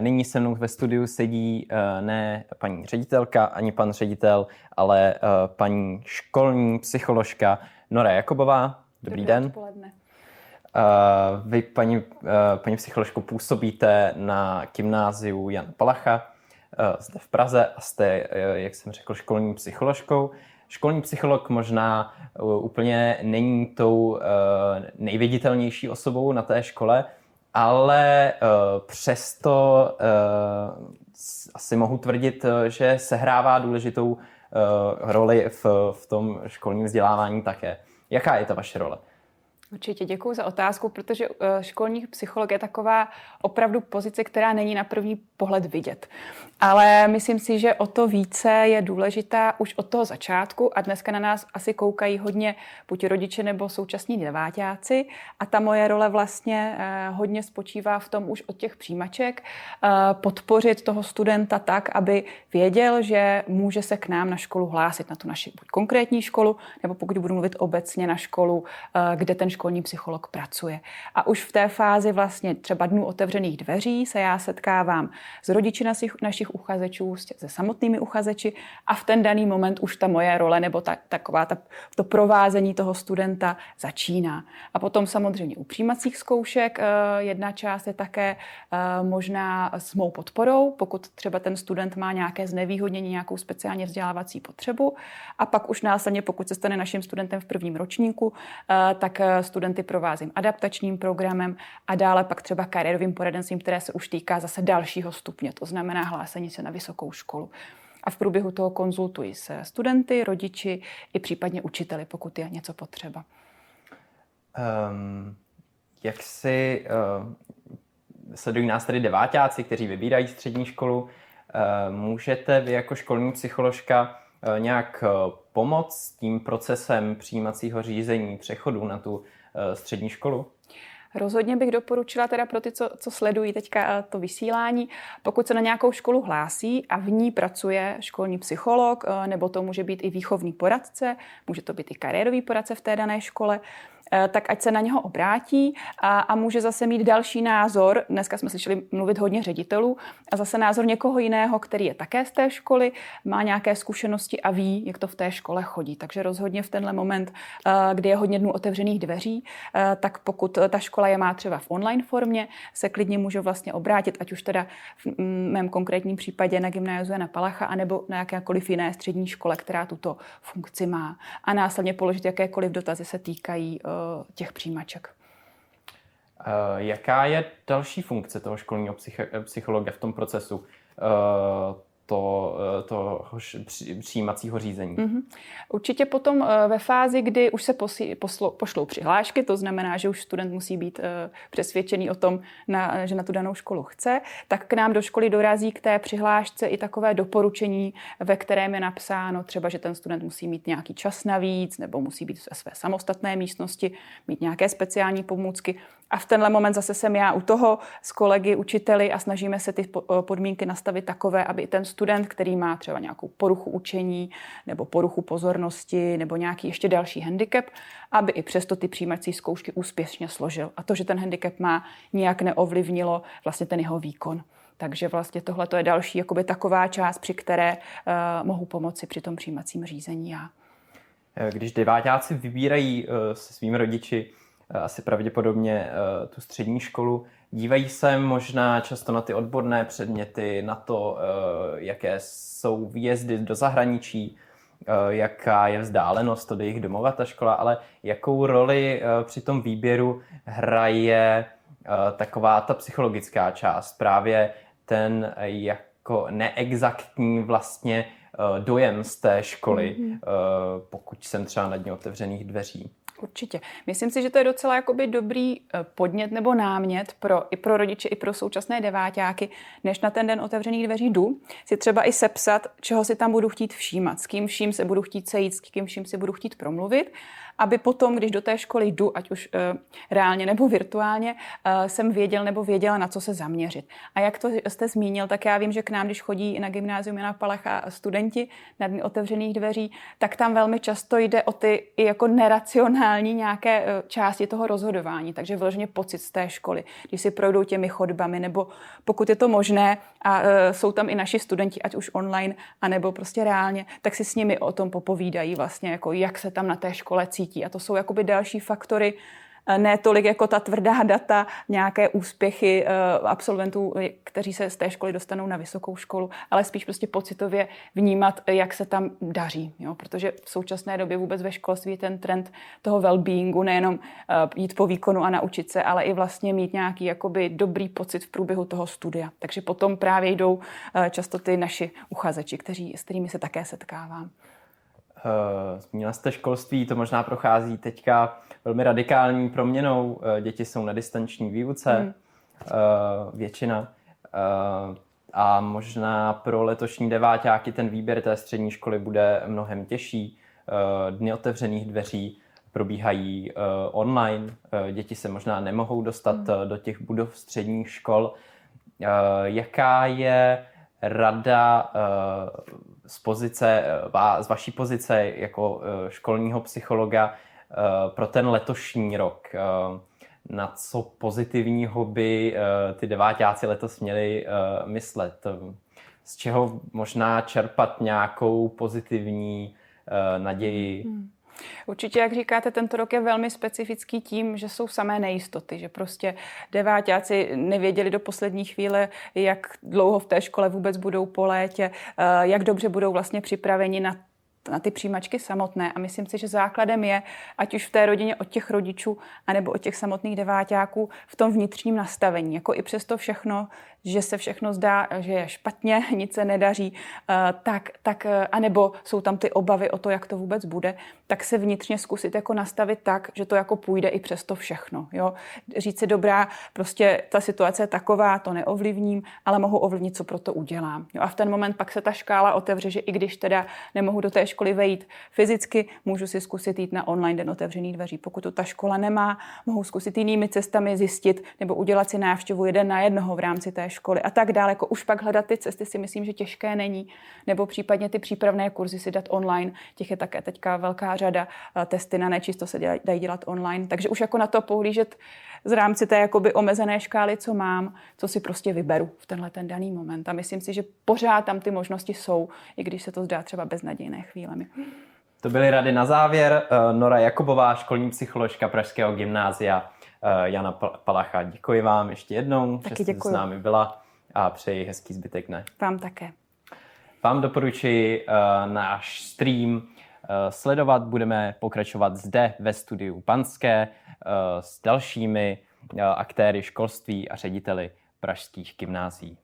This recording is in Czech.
Nyní se mnou ve studiu sedí ne paní ředitelka ani pan ředitel, ale paní školní psycholožka Nora Jakobová. Dobrý, Dobrý den. Odpoledne. Vy, paní, paní psycholožko, působíte na gymnáziu Jan Palacha zde v Praze a jste, jak jsem řekl, školní psycholožkou. Školní psycholog možná úplně není tou nejviditelnější osobou na té škole, ale přesto asi mohu tvrdit, že sehrává důležitou roli v, v tom školním vzdělávání také. Jaká je ta vaše role? Určitě děkuji za otázku, protože eh, školní psycholog je taková opravdu pozice, která není na první pohled vidět. Ale myslím si, že o to více je důležitá už od toho začátku a dneska na nás asi koukají hodně buď rodiče nebo současní deváťáci a ta moje role vlastně eh, hodně spočívá v tom už od těch přijímaček eh, podpořit toho studenta tak, aby věděl, že může se k nám na školu hlásit, na tu naši buď konkrétní školu, nebo pokud budu mluvit obecně na školu, kde ten školní psycholog pracuje. A už v té fázi vlastně třeba dnů otevřených dveří se já setkávám s rodiči našich, našich uchazečů, se samotnými uchazeči a v ten daný moment už ta moje role nebo ta, taková ta, to provázení toho studenta začíná. A potom samozřejmě u přijímacích zkoušek eh, jedna část je také eh, možná s mou podporou, pokud třeba ten student má nějaké znevýhodnění, nějakou speciálně vzdělávací potřebu. A pak už následně, pokud se stane naším studentem v prvním ročníku, eh, tak studenty provázím adaptačním programem a dále pak třeba kariérovým poradenstvím, které se už týká zase dalšího stupně, to znamená hlásení se na vysokou školu. A v průběhu toho konzultuji se studenty, rodiči i případně učiteli, pokud je něco potřeba. Um, jak si uh, sledují nás tady devátáci, kteří vybírají střední školu, uh, můžete vy jako školní psycholožka uh, nějak uh, pomoct tím procesem přijímacího řízení, přechodu na tu Eh, střední školu? Rozhodně bych doporučila teda pro ty, co, co sledují teďka eh, to vysílání, pokud se na nějakou školu hlásí a v ní pracuje školní psycholog, eh, nebo to může být i výchovný poradce, může to být i kariérový poradce v té dané škole, tak ať se na něho obrátí a, a může zase mít další názor. Dneska jsme slyšeli mluvit hodně ředitelů a zase názor někoho jiného, který je také z té školy, má nějaké zkušenosti a ví, jak to v té škole chodí. Takže rozhodně v tenhle moment, eh, kdy je hodně dnů otevřených dveří, eh, tak pokud ta škola je má třeba v online formě, se klidně můžou vlastně obrátit, ať už teda v mém konkrétním případě na gymnáziu Jana Palacha, anebo na jakékoliv jiné střední škole, která tuto funkci má. A následně položit jakékoliv dotazy se týkají těch přijímaček. Eh, jaká je další funkce toho školního psychologa v tom procesu? To, eh, toho přijímacího řízení. Mm-hmm. Určitě potom eh, ve fázi, kdy už se posí, poslo, pošlou přihlášky, to znamená, že už student musí být eh, přesvědčený o tom, na, že na tu danou školu chce, tak k nám do školy dorazí k té přihlášce i takové doporučení, ve kterém je napsáno třeba, že ten student musí mít nějaký čas navíc, nebo musí být ve své samostatné místnosti, mít nějaké speciální pomůcky. A v tenhle moment zase jsem já u toho s kolegy, učiteli a snažíme se ty podmínky nastavit takové, aby ten student, který má třeba nějakou poruchu učení nebo poruchu pozornosti nebo nějaký ještě další handicap, aby i přesto ty přijímací zkoušky úspěšně složil. A to, že ten handicap má, nijak neovlivnilo vlastně ten jeho výkon. Takže vlastně tohle je další jakoby taková část, při které uh, mohu pomoci při tom přijímacím řízení já. Když devátáci vybírají uh, se svými rodiči asi pravděpodobně uh, tu střední školu, Dívají se možná často na ty odborné předměty, na to, eh, jaké jsou výjezdy do zahraničí, eh, jaká je vzdálenost od jejich domova ta škola, ale jakou roli eh, při tom výběru hraje taková ta psychologická část, právě ten jako neexaktní vlastně dojem z té školy, mm-hmm. pokud jsem třeba na dně otevřených dveří. Určitě. Myslím si, že to je docela jakoby dobrý eh, podnět nebo námět pro, i pro rodiče, i pro současné deváťáky, než na ten den otevřených dveří jdu, si třeba i sepsat, čeho si tam budu chtít všímat, s kým vším se budu chtít sejít, s kým vším si budu chtít promluvit aby potom, když do té školy jdu, ať už uh, reálně nebo virtuálně, uh, jsem věděl nebo věděla, na co se zaměřit. A jak to jste zmínil, tak já vím, že k nám, když chodí na gymnázium Jana Palacha studenti na dny otevřených dveří, tak tam velmi často jde o ty jako neracionální nějaké uh, části toho rozhodování. Takže vyloženě pocit z té školy, když si projdou těmi chodbami, nebo pokud je to možné a jsou tam i naši studenti, ať už online, anebo prostě reálně, tak si s nimi o tom popovídají vlastně, jako jak se tam na té škole cítí. A to jsou jakoby další faktory, ne tolik jako ta tvrdá data, nějaké úspěchy eh, absolventů, kteří se z té školy dostanou na vysokou školu, ale spíš prostě pocitově vnímat, jak se tam daří. Jo? Protože v současné době vůbec ve školství je ten trend toho well-beingu, nejenom eh, jít po výkonu a naučit se, ale i vlastně mít nějaký jakoby dobrý pocit v průběhu toho studia. Takže potom právě jdou eh, často ty naši uchazeči, kteří, s kterými se také setkávám. Zmínila jste školství, to možná prochází teďka velmi radikální proměnou. Eh, děti jsou na distanční výuce, hmm. většina. Eh, a možná pro letošní deváťáky ten výběr té střední školy bude mnohem těžší. Dny otevřených dveří probíhají online. Děti se možná nemohou dostat hmm. do těch budov středních škol. Jaká je rada z pozice, z vaší pozice jako školního psychologa Eh, pro ten letošní rok. Eh, na co pozitivního by eh, ty devátáci letos měli myslet? Z čeho možná čerpat nějakou pozitivní naději? Hmm. Určitě, jak říkáte, tento rok je velmi specifický tím, že jsou samé nejistoty, že prostě devátáci nevěděli do poslední chvíle, jak dlouho v té škole vůbec budou po létě, jak dobře budou vlastně připraveni na na ty přijímačky samotné. A myslím si, že základem je, ať už v té rodině od těch rodičů, anebo od těch samotných deváťáků, v tom vnitřním nastavení. Jako i přesto všechno, že se všechno zdá, že je špatně, nic se nedaří, eh, tak, tak, eh, anebo jsou tam ty obavy o to, jak to vůbec bude, tak se vnitřně zkusit jako nastavit tak, že to jako půjde i přes to všechno. Jo? Říct si, dobrá, prostě ta situace je taková, to neovlivním, ale mohu ovlivnit, co pro to udělám. Jo? A v ten moment pak se ta škála otevře, že i když teda nemohu do té vejít fyzicky, můžu si zkusit jít na online den otevřených dveří. Pokud to ta škola nemá, mohu zkusit jinými cestami zjistit nebo udělat si návštěvu jeden na jednoho v rámci té školy a tak dále. Jako už pak hledat ty cesty si myslím, že těžké není. Nebo případně ty přípravné kurzy si dát online. Těch je také teďka velká řada. Testy na nečisto se dají dělat online. Takže už jako na to pohlížet z rámci té jakoby omezené škály, co mám, co si prostě vyberu v tenhle ten daný moment. A myslím si, že pořád tam ty možnosti jsou, i když se to zdá třeba beznadějné chvílemi. To byly rady na závěr. Eh, Nora Jakubová, školní psycholožka Pražského gymnázia. Eh, Jana Palacha, děkuji vám ještě jednou, Taky že jste děkuji. s námi byla a přeji hezký zbytek dne. Vám také. Vám doporučuji uh, náš stream sledovat. Budeme pokračovat zde ve studiu Panské s dalšími aktéry školství a řediteli pražských gymnází.